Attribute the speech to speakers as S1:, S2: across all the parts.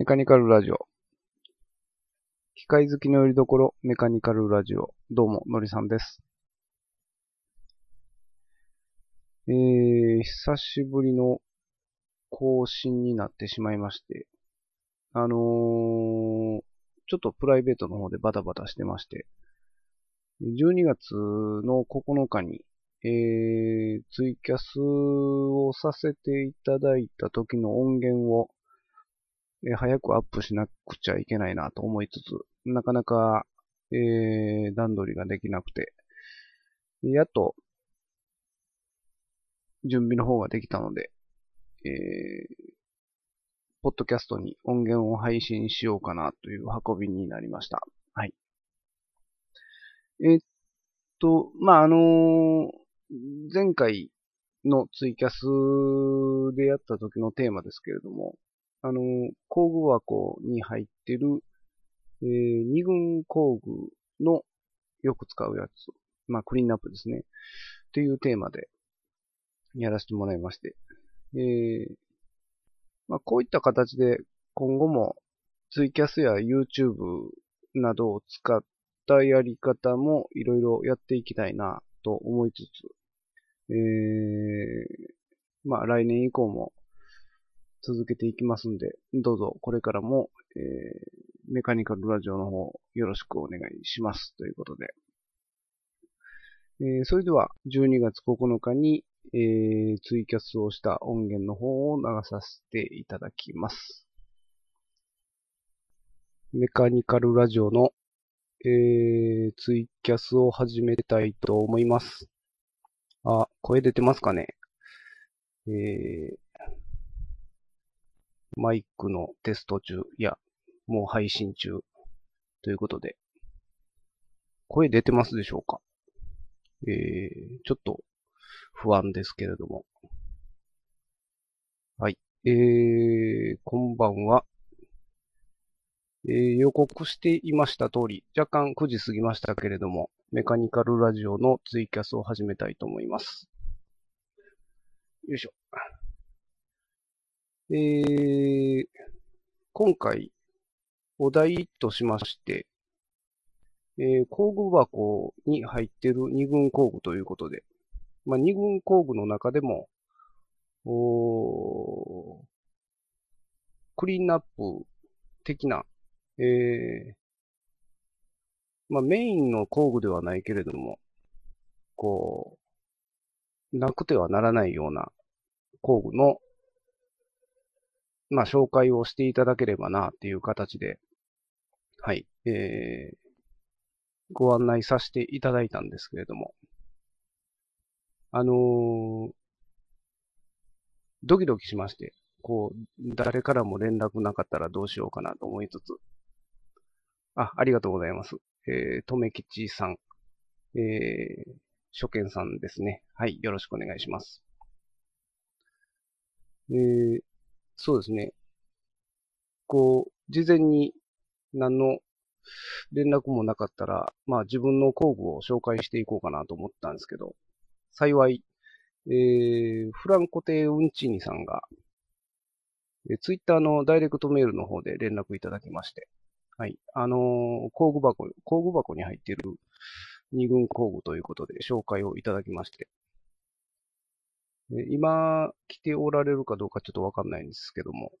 S1: メカニカルラジオ。機械好きのよりどころ、メカニカルラジオ。どうも、のりさんです。えー、久しぶりの更新になってしまいまして、あのー、ちょっとプライベートの方でバタバタしてまして、12月の9日に、えー、ツイキャスをさせていただいた時の音源を、えー早くアップしなくちゃいけないなと思いつつ、なかなか、えー、段取りができなくて、やっと、準備の方ができたので、えー、ポッドキャストに音源を配信しようかなという運びになりました。はい。えっと、まあ、あのー前回のツイキャスでやった時のテーマですけれども、あの工具箱に入ってる、えー二軍工具のよく使うやつ、まあ、クリーンナップですね。っていうテーマでやらせてもらいまして。えーまあ、こういった形で今後もツイキャスや YouTube などを使ったやり方もいろいろやっていきたいなと思いつつ、えーまあ来年以降も続けていきますんで、どうぞこれからも、えーメカニカルラジオの方よろしくお願いしますということで。えーそれでは12月9日に、えーツイキャスをした音源の方を流させていただきます。メカニカルラジオの、えーツイキャスを始めたいと思います。あ、声出てますかね？えーマイクのテスト中、いや、もう配信中。ということで、声出てますでしょうか？えー、ちょっと不安ですけれども。はい。えー、こんばんは。えー、予告していました通り、若干9時過ぎましたけれども、メカニカルラジオのツイキャスを始めたいと思います。よいしょ。えー、今回、お題としまして、えー工具箱に入っている二軍工具ということで、まあ、二軍工具の中でも、おクリーンナップ的な、えーまあ、メインの工具ではないけれども、こう、なくてはならないような工具の、まあ、紹介をしていただければな、っていう形で、はい、えー、ご案内させていただいたんですけれども、あのードキドキしまして、こう、誰からも連絡なかったらどうしようかなと思いつつ、あ、ありがとうございます。えー、とめきちさん、えー、初見さんですね。はい、よろしくお願いします。えー、そうですね。こう、事前に何の連絡もなかったら、まあ自分の工具を紹介していこうかなと思ったんですけど、幸い、えー、フランコテウンチーニさんが、えツイッターのダイレクトメールの方で連絡いただきまして、はい。あのー工具箱、工具箱に入っている二軍工具ということで紹介をいただきまして、今来ておられるかどうかちょっとわかんないんですけども、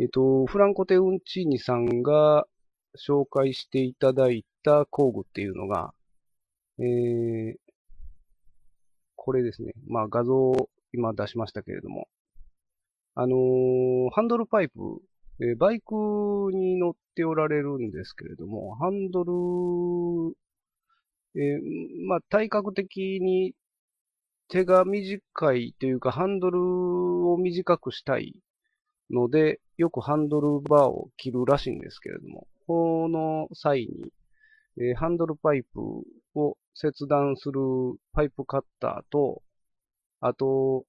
S1: えっ、と、フランコテウンチーニさんが紹介していただいた工具っていうのが、えー、これですね。まあ画像を今出しましたけれども、あのーハンドルパイプ、えーバイクに乗っておられるんですけれども、ハンドル、えーまあ体格的に手が短いというか、ハンドルを短くしたいので、よくハンドルバーを切るらしいんですけれども、この際に、えーハンドルパイプを切断するパイプカッターと、あと、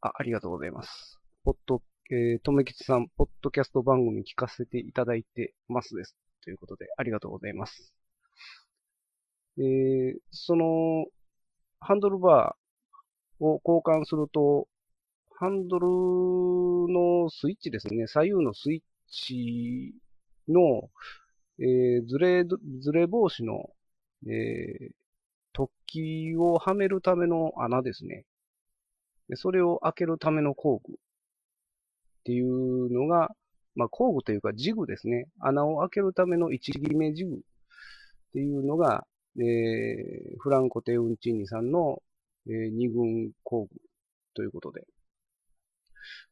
S1: あ、ありがとうございます。ポッド、えー、とめきちさん、ポッドキャスト番組聞かせていただいてますです。ということで、ありがとうございます。えー、その、ハンドルバーを交換すると、ハンドルのスイッチですね、左右のスイッチの、えー、ずれ、ずれ防止の、えー、突起をはめるための穴ですね。それを開けるための工具っていうのが、まあ、工具というかジグですね。穴を開けるための一切めジグっていうのが、えー、フランコ・テウンチーニさんの、えー、二軍工具ということで。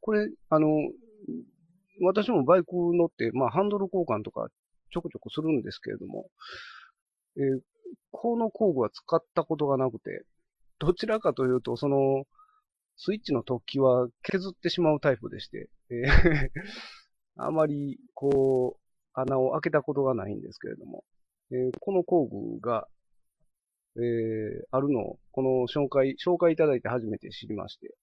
S1: これ、あの、私もバイク乗って、まあ、ハンドル交換とかちょこちょこするんですけれども、えー、この工具は使ったことがなくて、どちらかというと、その、スイッチの突起は削ってしまうタイプでして、えー あまり、こう、穴を開けたことがないんですけれども、えー、この工具が、えー、あるのを、この紹介、紹介いただいて初めて知りまして、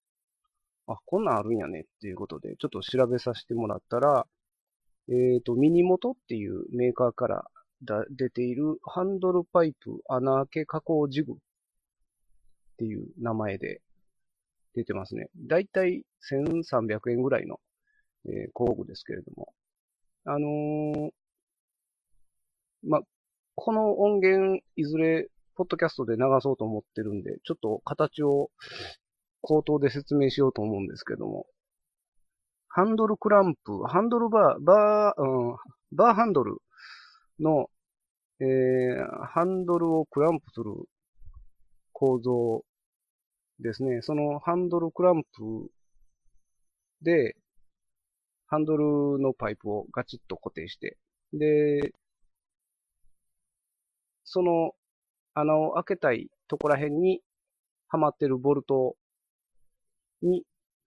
S1: あ、こんなんあるんやねっていうことで、ちょっと調べさせてもらったら、えっ、ー、と、ミニモトっていうメーカーから出ているハンドルパイプ穴開け加工ジグっていう名前で出てますね。だいたい1300円ぐらいの、えー、工具ですけれども。あのー、ま、この音源いずれポッドキャストで流そうと思ってるんで、ちょっと形を口頭で説明しようと思うんですけども、ハンドルクランプ、ハンドルバー、バー、うん、バーハンドルの、えー、ハンドルをクランプする構造ですね。そのハンドルクランプで、ハンドルのパイプをガチッと固定して、で、その穴を開けたいとこら辺にはまってるボルトに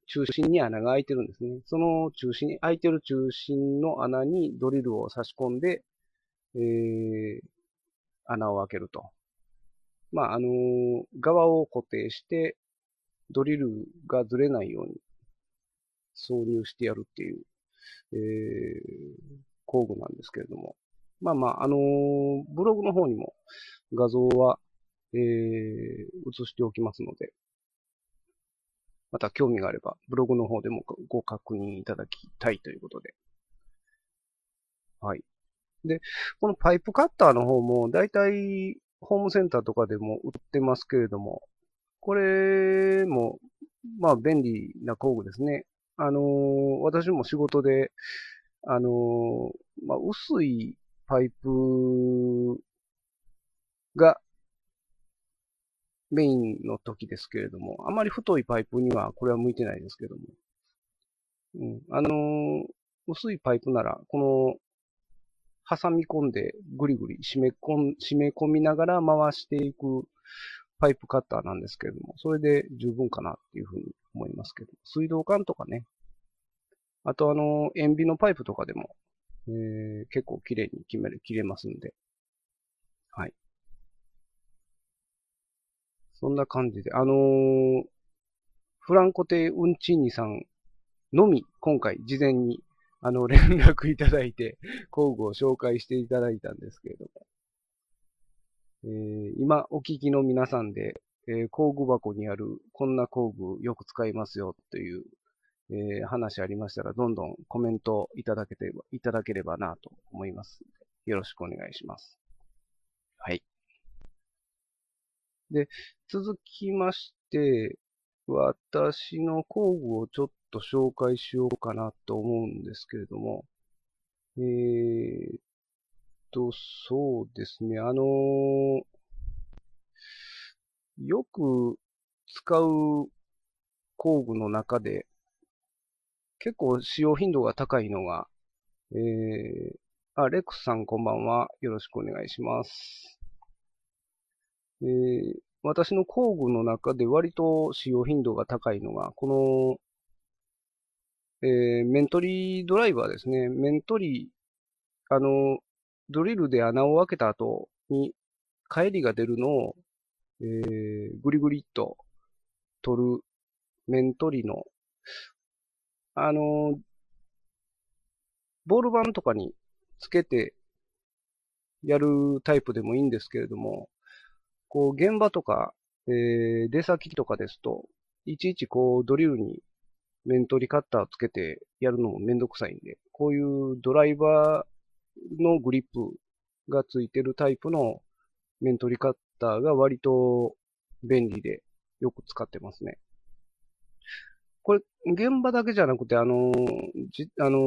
S1: 中心に穴が開いてるんですね。その中心、開いてる中心の穴にドリルを差し込んで、えー、穴を開けると。まあ、あのー、側を固定して、ドリルがずれないように挿入してやるっていう、えー、工具なんですけれども。まあまあ、あのー、ブログの方にも画像は、えー、映しておきますので、また興味があれば、ブログの方でもご確認いただきたいということで。はい。で、このパイプカッターの方も、だいたいホームセンターとかでも売ってますけれども、これも、まあ便利な工具ですね。あのー、私も仕事で、あのー、まあ薄いパイプがメインの時ですけれども、あまり太いパイプにはこれは向いてないですけども。うん。あのー、薄いパイプなら、この、挟み込んでぐりぐり締め込ん、締め込みながら回していくパイプカッターなんですけれども、それで十分かなっていうふうに思いますけど、水道管とかね、あとあの、塩ビのパイプとかでも、えー、結構綺麗に決める、切れますんで、はい。そんな感じで、あのー、フランコテ・ウンチーニさんのみ、今回、事前に、あの、連絡いただいて、工具を紹介していただいたんですけれども、えー、今、お聞きの皆さんで、えー、工具箱にある、こんな工具よく使いますよ、という、えー、話ありましたら、どんどんコメントいただけていただければなと思います。よろしくお願いします。はい。で、続きまして、私の工具をちょっと紹介しようかなと思うんですけれども、えーと、そうですね、あのー、よく使う工具の中で、結構使用頻度が高いのが、えー、あ、レックスさんこんばんは。よろしくお願いします。えー、私の工具の中で割と使用頻度が高いのが、この、えー、メントリードライバーですね。メントリー、あの、ドリルで穴を開けた後に帰りが出るのを、えー、ぐりぐりっと取るメントリの、あの、ボール板とかにつけてやるタイプでもいいんですけれども、こう、現場とか、えー、出先とかですと、いちいちこう、ドリルに面取りカッターをつけてやるのもめんどくさいんで、こういうドライバーのグリップがついてるタイプの面取りカッターが割と便利でよく使ってますね。これ、現場だけじゃなくて、あの、じ、あの、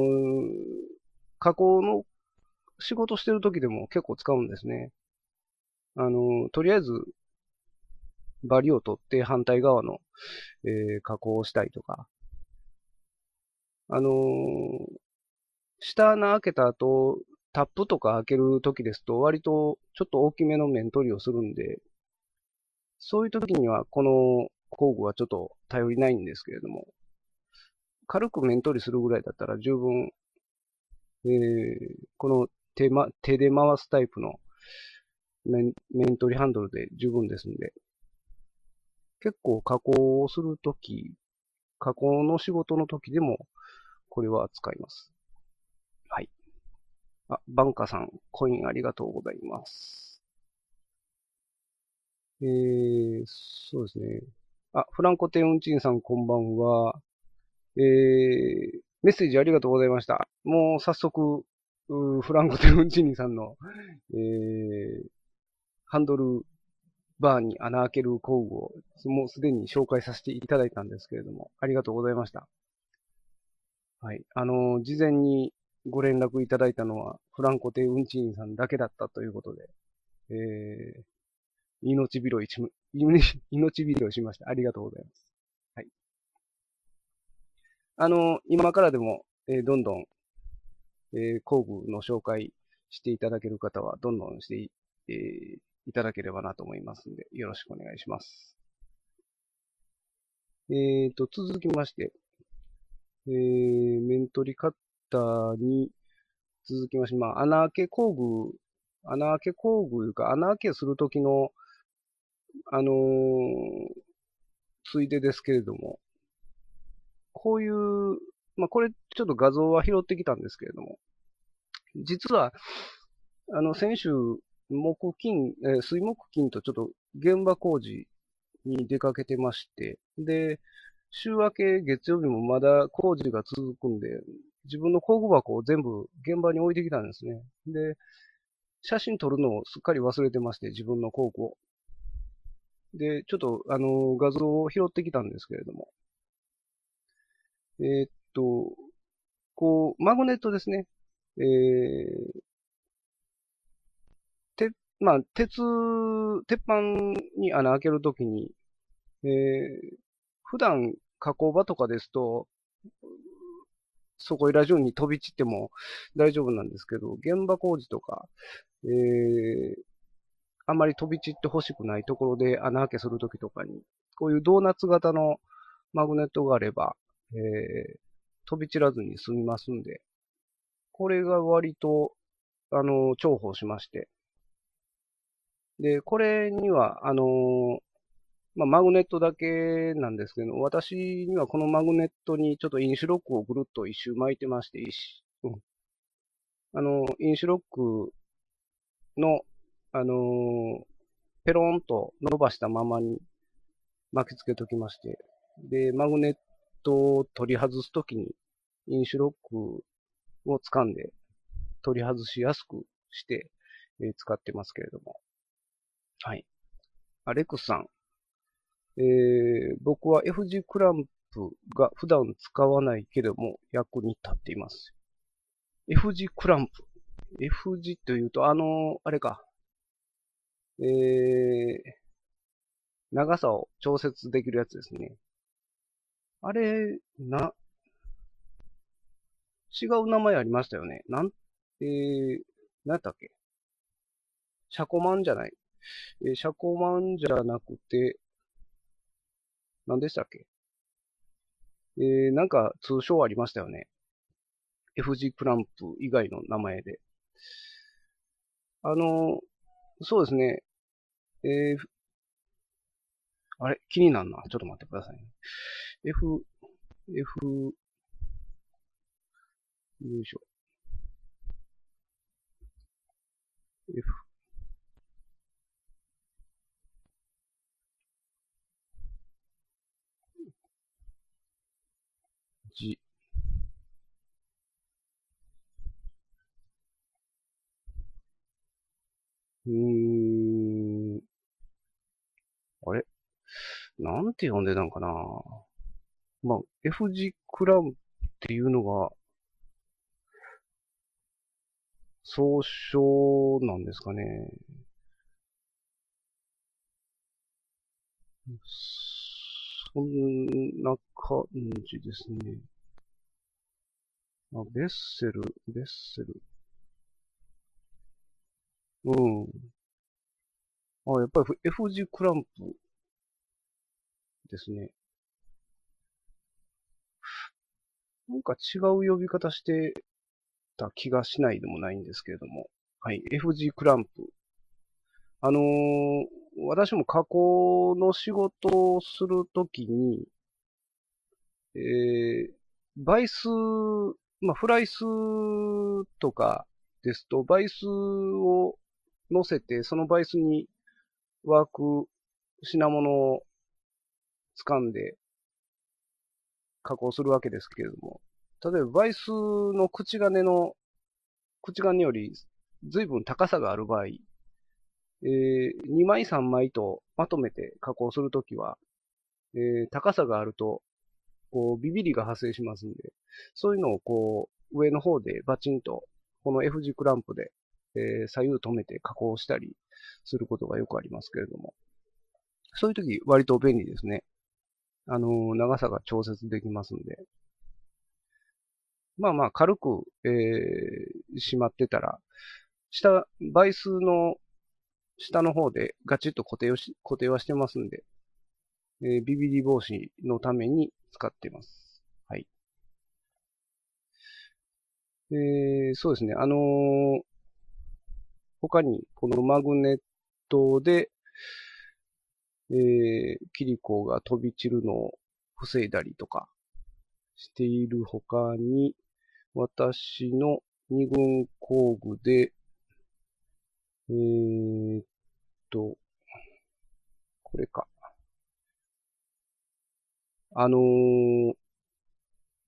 S1: 加工の仕事してる時でも結構使うんですね。あの、とりあえず、バリを取って反対側の、えー、加工をしたりとか。あのー、下穴開けた後、タップとか開ける時ですと、割とちょっと大きめの面取りをするんで、そういう時にはこの工具はちょっと頼りないんですけれども、軽く面取りするぐらいだったら十分、えー、この手,、ま、手で回すタイプの面面取りハンドルで十分ですんで、結構加工をするとき、加工の仕事の時でも、これは使います。はい。あ、バンカさん、コインありがとうございます。えー、そうですね。あ、フランコテウンチンさんこんばんは。えー、メッセージありがとうございました。もう早速、フランコテウンチンさんの、えー、ハンドルバーに穴開ける工具を、もうすでに紹介させていただいたんですけれども、ありがとうございました。はい。あの、事前にご連絡いただいたのは、フランコテウンチンさんだけだったということで、えー、命拾いし、命拾いしました。ありがとうございます。はい。あの、今からでも、えー、どんどん、えー、工具の紹介していただける方は、どんどんして、えー、いただければなと思いますので、よろしくお願いします。えーと、続きまして、えー、メントリカッターに続きまして、まあ、穴開け工具、穴開け工具というか、穴開けするときの、あのー、ついでですけれども、こういう、まあ、これちょっと画像は拾ってきたんですけれども、実は、あの、先週、木金、えー、水木金とちょっと現場工事に出かけてまして、で、週明け月曜日もまだ工事が続くんで、自分の工具箱を全部現場に置いてきたんですね。で、写真撮るのをすっかり忘れてまして、自分の工具を。で、ちょっと、あの、画像を拾ってきたんですけれども。えー、っと、こう、マグネットですね。えー、まあ、鉄、鉄板に穴開けるときに、えー、普段加工場とかですと、そこいら中に飛び散っても大丈夫なんですけど、現場工事とか、えー、あまり飛び散ってほしくないところで穴開けするときとかに、こういうドーナツ型のマグネットがあれば、えー、飛び散らずに済みますんで、これが割と、あの、重宝しまして、で、これには、あの、まあ、マグネットだけなんですけど、私にはこのマグネットにちょっとインシュロックをぐるっと一周巻いてまして、うん。あの、インシュロックの、あのー、ペロンと伸ばしたままに巻き付けときまして、で、マグネットを取り外すときに、インシュロックを掴んで取り外しやすくして、えー、使ってますけれども。はい。アレックスさん。えー、僕は F 字クランプが普段使わないけども役に立っています。F 字クランプ。F 字というと、あの、あれか。えー、長さを調節できるやつですね。あれ、な、違う名前ありましたよね。なん、えー、なんだっけ？シャコマンじゃない。えー、シャコマンじゃなくて、何でしたっけ？えー、なんか通称ありましたよね。FG クランプ以外の名前で。あの、そうですね。えー、あれ？気になるな。ちょっと待ってくださいね。F、F、よいしょ。F、字。うん。あれなんて呼んでたんかなまあ、F 字クランっていうのが、総称なんですかね。そんな感じですね。あ、ベッセル、ベッセル。うん。あ、やっぱり F 字クランプですね。なんか違う呼び方してた気がしないでもないんですけれども。はい。F 字クランプ。あのー、私も加工の仕事をするときに、えー、倍数、まあ、フライ数とかですと、倍数を乗せて、その倍数にワーク、品物を掴んで加工するわけですけれども、例えば倍数の口金の、口金より随分高さがある場合、えー、2枚3枚とまとめて加工するときは、えー、高さがあると、こう、ビビリが発生しますんで、そういうのをこう、上の方でバチンと、この F 字クランプで、えー、左右止めて加工したりすることがよくありますけれども、そういうとき割と便利ですね。あの、長さが調節できますんで。まあまあ、軽く、えー、しまってたら、下、倍数の下の方でガチッと固定をし、固定はしてますんで、えー、ビビリ防止のために使ってます。はい。えー、そうですね。あのー、他に、このマグネットで、えー、キリコが飛び散るのを防いだりとかしている他に、私の二軍工具で、えー、っと、これか。あのー、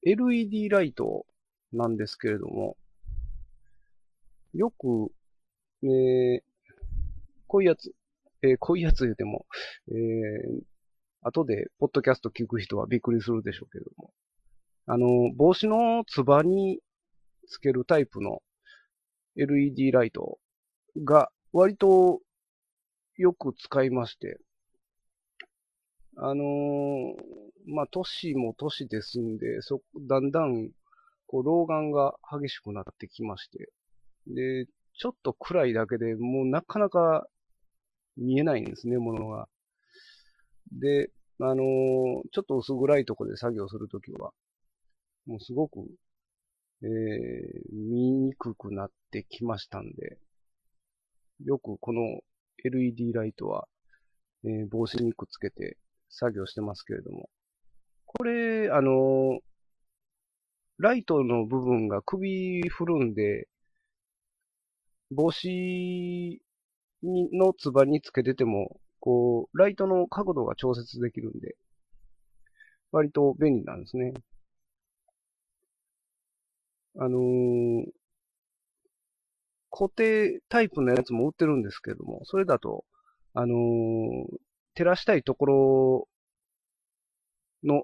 S1: LED ライトなんですけれども、よく、えー、こういうやつ、えー、こういうやつ言うても、えー、後で、ポッドキャスト聞く人はびっくりするでしょうけども、あの、帽子のつばにつけるタイプの LED ライトが割とよく使いまして、あのー、まあ、都市も都市ですんで、そ、だんだん、こう、老眼が激しくなってきまして、で、ちょっと暗いだけでもうなかなか見えないんですね、ものが。で、あのー、ちょっと薄暗いとこで作業するときは、もうすごく、えー、見にくくなってきましたんで、よくこの LED ライトは、えー、防止にくっつけて作業してますけれども、これ、あの、ライトの部分が首振るんで、帽子のつばにつけてても、こう、ライトの角度が調節できるんで、割と便利なんですね。あのー、固定タイプのやつも売ってるんですけども、それだと、あのー、照らしたいところの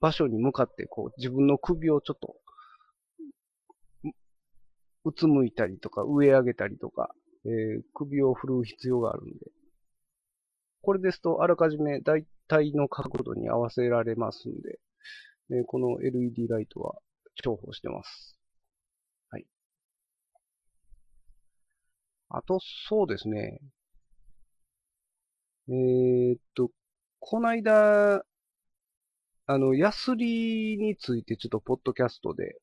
S1: 場所に向かって、こう、自分の首をちょっと、うつむいたりとか、上上げたりとか、えー、首を振る必要があるんで。これですと、あらかじめ大体の角度に合わせられますんで、えー、この LED ライトは重宝してます。はい。あと、そうですね。えー、っと、こないだ、あの、ヤスリについてちょっとポッドキャストで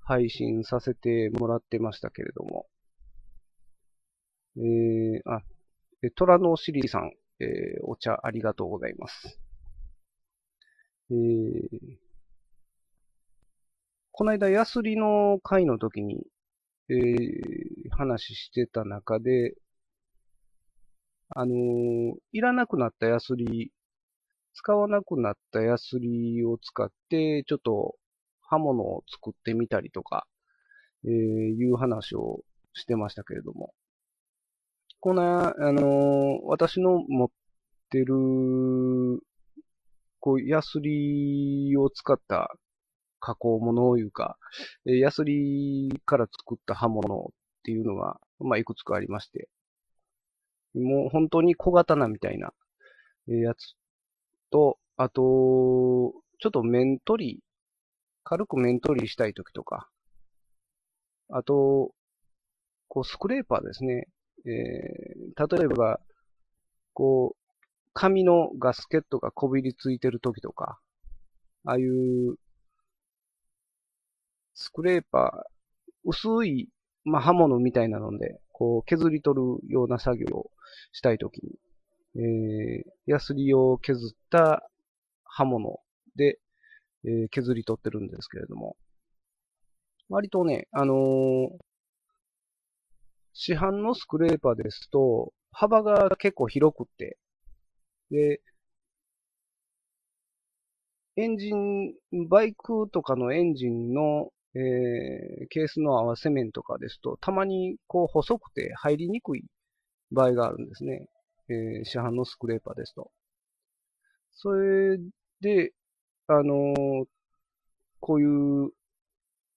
S1: 配信させてもらってましたけれども、えー、あ、トラノシリーさん、えー、お茶ありがとうございます。えー、この間、ヤスリの会の時に、えー、話してた中で、あのー、いらなくなったヤスリ使わなくなったヤスリを使って、ちょっと刃物を作ってみたりとか、えー、いう話をしてましたけれども。この、あのー、私の持ってる、こう、ヤスリを使った加工物をいうか、ヤスリから作った刃物っていうのが、まあ、いくつかありまして、もう本当に小刀みたいな、やつと、あと、ちょっと面取り、軽く面取りしたいときとか、あと、こう、スクレーパーですね。えー、例えば、こう、紙のガスケットがこびりついてるときとか、ああいう、スクレーパー、薄い、まあ、刃物みたいなので、こう、削り取るような作業をしたいときに、えー、ヤスリを削った刃物で、えー、削り取ってるんですけれども、割とね、あのー、市販のスクレーパーですと、幅が結構広くて、で、エンジン、バイクとかのエンジンの、えー、ケースの合わせ面とかですと、たまにこう細くて入りにくい場合があるんですね。えー、市販のスクレーパーですと。それで、あのー、こういう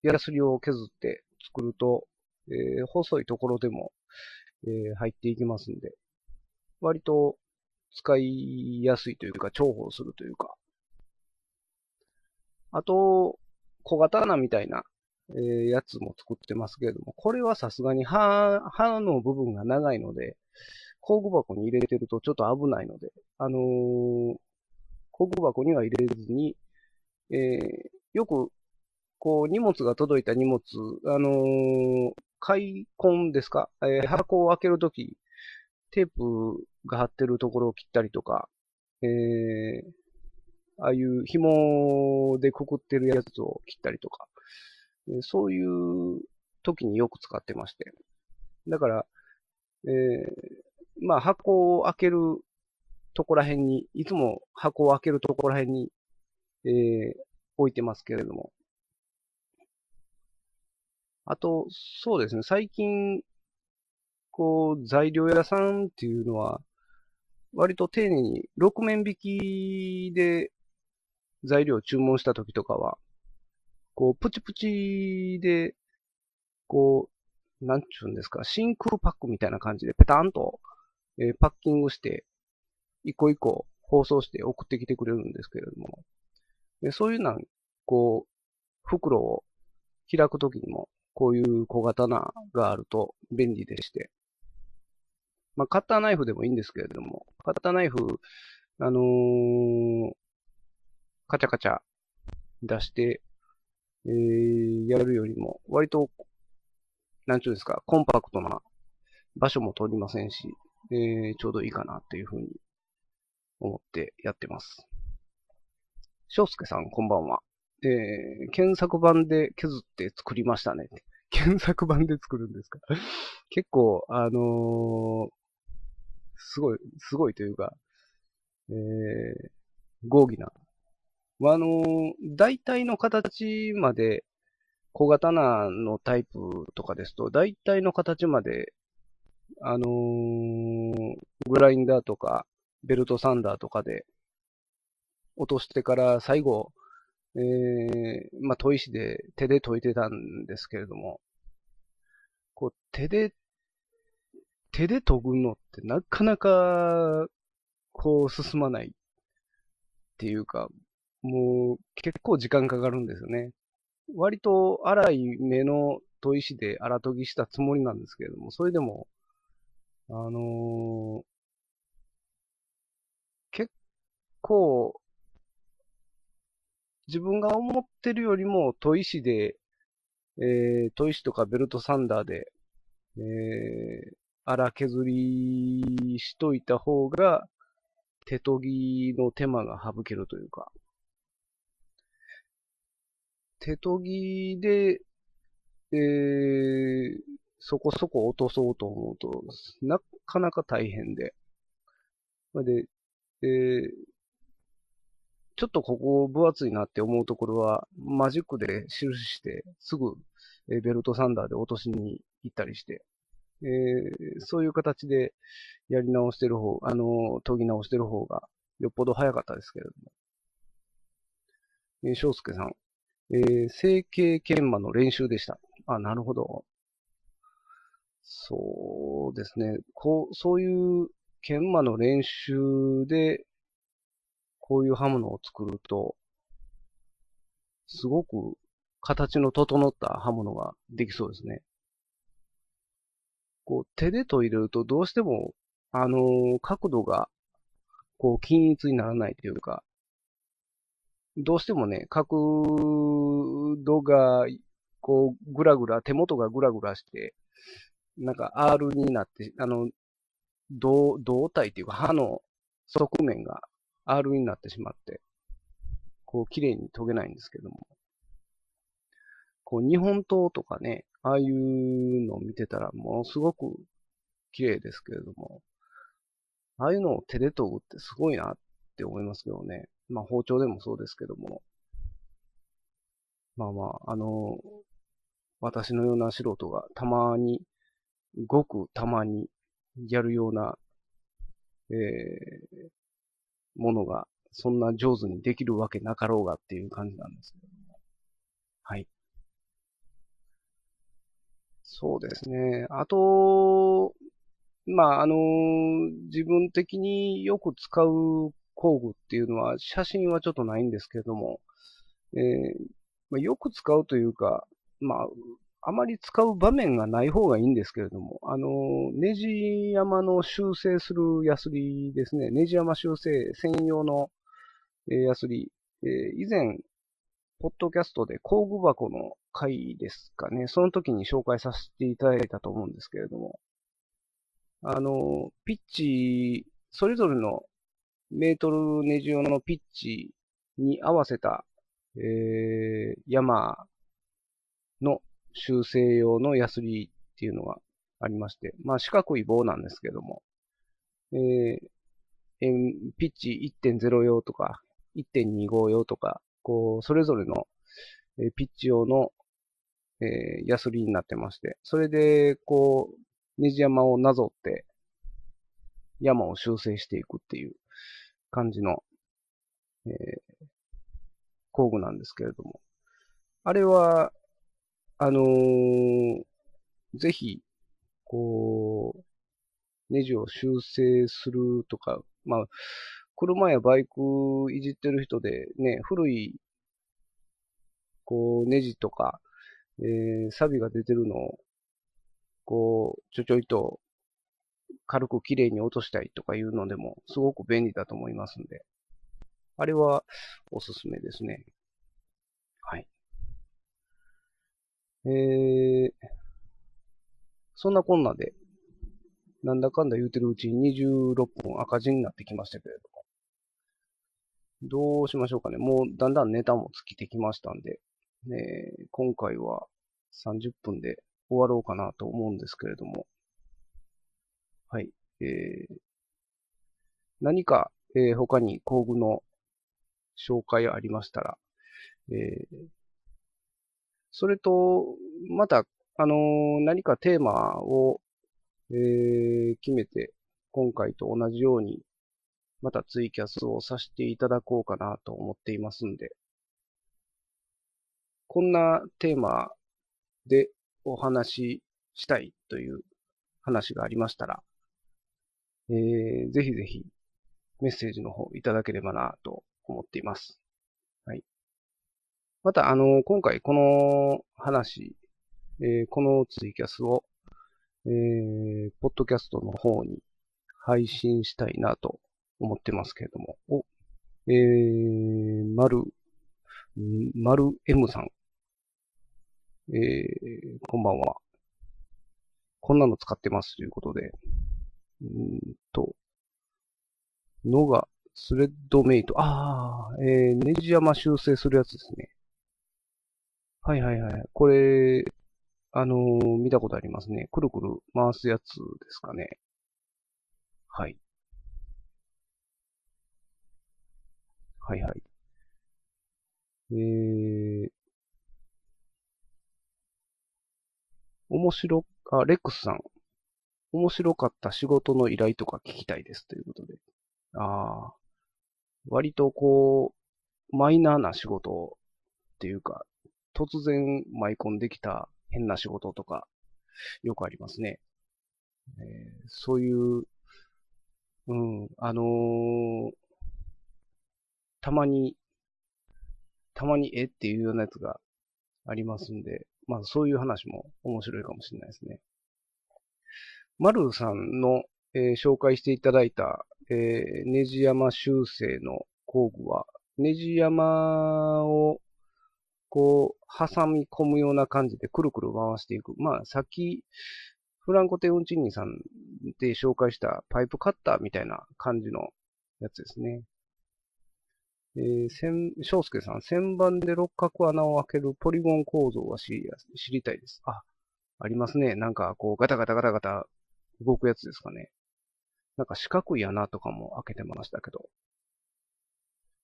S1: ヤスリを削って作ると、えー、細いところでも、えー、入っていきますんで、割と使いやすいというか、重宝するというか。あと、小刀みたいな、えー、やつも作ってますけれども、これはさすがに刃、刃の部分が長いので、工具箱に入れてるとちょっと危ないので、あのー、工具箱には入れずに、えー、よく、こう、荷物が届いた荷物、あのー、開墾ですか、えー、箱を開けるとき、テープが貼ってるところを切ったりとか、えー、ああいう紐でくくってるやつを切ったりとか、えそういう時によく使ってまして。だから、えー、まあ箱を開けるとこら辺に、いつも箱を開けるとこら辺に、えー、置いてますけれども。あと、そうですね、最近、こう、材料屋さんっていうのは、割と丁寧に6面引きで材料を注文した時とかは、こう、プチプチで、こう、なんちゅうんですか、真空パックみたいな感じでペタンとえー、パッキングして、一個一個包装して送ってきてくれるんですけれども、でそういうな、こう、袋を開くときにも、こういう小刀があると便利でして、まあ、カッターナイフでもいいんですけれども、カッターナイフ、あのー、カチャカチャ出して、えー、やるよりも、割と、なんちゅうですか、コンパクトな場所も取りませんし、えー、ちょうどいいかなっていうふうに思ってやってます。翔介さん、こんばんは。えー、検索版で削って作りましたね。検索版で作るんですか？結構、あのー、すごい、すごいというか、えー、合議な。まああのー、大体の形まで、小刀のタイプとかですと、大体の形まであのー、グラインダーとか、ベルトサンダーとかで落としてから最後、えー、まあ、砥石で手で研いてたんですけれども、こう、手で、手で研ぐのってなかなか、こう、進まないっていうか、もう、結構時間かかるんですよね。割と荒い目の砥石で荒研ぎしたつもりなんですけれども、それでも、あのー、結構、自分が思ってるよりも、砥石で、えー、砥石とかベルトサンダーで、えー、荒削りしといた方が、手研ぎの手間が省けるというか、手研ぎで、えー、そこそこ落とそうと思うと、なかなか大変で。で、えー、ちょっとここ分厚いなって思うところは、マジックで印して、すぐベルトサンダーで落としに行ったりして、えー、そういう形でやり直してる方、あの、研ぎ直してる方がよっぽど早かったですけれども。えー、翔介さん、えー、成形研磨の練習でした。あ、なるほど。そうですね。こう、そういう研磨の練習で、こういう刃物を作ると、すごく形の整った刃物ができそうですね。こう、手で研いでるとどうしても、あのー、角度が、こう、均一にならないというか、どうしてもね、角度が、こう、ぐらぐら、手元がぐらぐらして、なんか R になって、あの、胴、胴体っていうか刃の側面が R になってしまって、こう、綺麗に研げないんですけども。こう、日本刀とかね、ああいうのを見てたら、ものすごく綺麗ですけれども、ああいうのを手で研ぐってすごいなって思いますけどね。まあ、包丁でもそうですけども。まあまあ、あの、私のような素人がたまに、ごくたまにやるような、えー、ものが、そんな上手にできるわけなかろうがっていう感じなんですけども。はい。そうですね。あと、まあ、あの、自分的によく使う工具っていうのは、写真はちょっとないんですけれども、えーまあ、よく使うというか、まあ、あまり使う場面がない方がいいんですけれども、あの、ネジ山の修正するヤスリですね。ネジ山修正専用の、えヤスリ。え、以前、ポッドキャストで工具箱の回ですかね。その時に紹介させていただいたと思うんですけれども、あの、ピッチ、それぞれのメートルネジ用のピッチに合わせた、えー、山の修正用のヤスリっていうのがありまして、まあ四角い棒なんですけども、えー、ピッチ1.0用とか、1.25用とか、こう、それぞれの、えピッチ用の、えー、ヤスリになってまして、それで、こう、ネジ山をなぞって、山を修正していくっていう感じの、えー、工具なんですけれども。あれは、あのー、ぜひ、こう、ネジを修正するとか、まあ、車やバイクいじってる人でね、古い、こう、ネジとか、えー、錆が出てるのを、こう、ちょちょいと、軽く綺麗に落としたいとかいうのでも、すごく便利だと思いますんで。あれは、おすすめですね。はい。えー、そんなこんなで、なんだかんだ言うてるうちに26分赤字になってきましたけれども。どうしましょうかね。もうだんだんネタも尽きてきましたんで、ね、今回は30分で終わろうかなと思うんですけれども。はい。えー、何か、えー、他に工具の紹介ありましたら、えー、それと、また、あのー、何かテーマを、えー、決めて、今回と同じようにまたツイキャスをさせていただこうかなと思っていますんで、こんなテーマでお話ししたいという話がありましたら、えー、ぜひぜひメッセージの方いただければなと思っています。また、あの、今回この話、えー、このツイキャスを、えー、ポッドキャストの方に配信したいなと思ってますけれども。お、えー、まる、まる M さん。えー、こんばんは。こんなの使ってますということで。うんと、のが、スレッドメイト。ああ、えー、ネジ山修正するやつですね。はいはいはい。これ、あのー、見たことありますね。くるくる回すやつですかね。はい。はいはい。えー、面白、あ、レックスさん。面白かった仕事の依頼とか聞きたいですということで。ああ、割とこう、マイナーな仕事っていうか、突然舞い込んできた変な仕事とか、よくありますね。えー、そういう、うん、あのー、たまに、たまにえっていうようなやつがありますんで、まあそういう話も面白いかもしれないですね。マルさんの、えー、紹介していただいた、えー、ネジ山修正の工具は、ネジ山をこう、挟み込むような感じでくるくる回していく。まあ、さっき、フランコ・テウンチンニさんで紹介したパイプカッターみたいな感じのやつですね。えー、千、翔介さん、旋盤で六角穴を開けるポリゴン構造は知り知りたいです。あ、ありますね。なんか、こう、ガタガタガタガタ動くやつですかね。なんか四角い穴とかも開けてましたけど。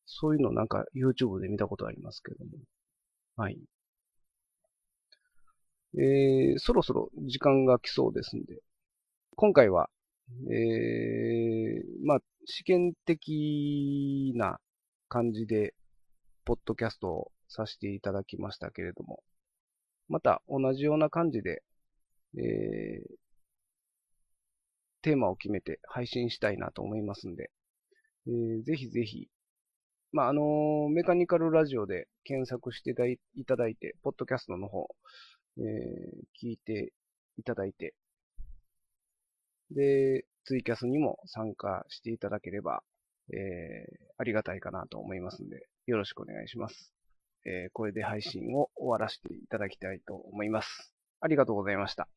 S1: そういうのなんか YouTube で見たことありますけども。はい。えー、そろそろ時間が来そうですんで、今回は、えー、まあ、試験的な感じで、ポッドキャストをさせていただきましたけれども、また同じような感じで、えー、テーマを決めて配信したいなと思いますんで、えー、ぜひぜひ、まあ、あのメカニカルラジオで検索していただいて、ポッドキャストの方、えー、聞いていただいて、で、ツイキャスにも参加していただければ、えー、ありがたいかなと思いますので、よろしくお願いします。えー、これで配信を終わらせていただきたいと思います。ありがとうございました。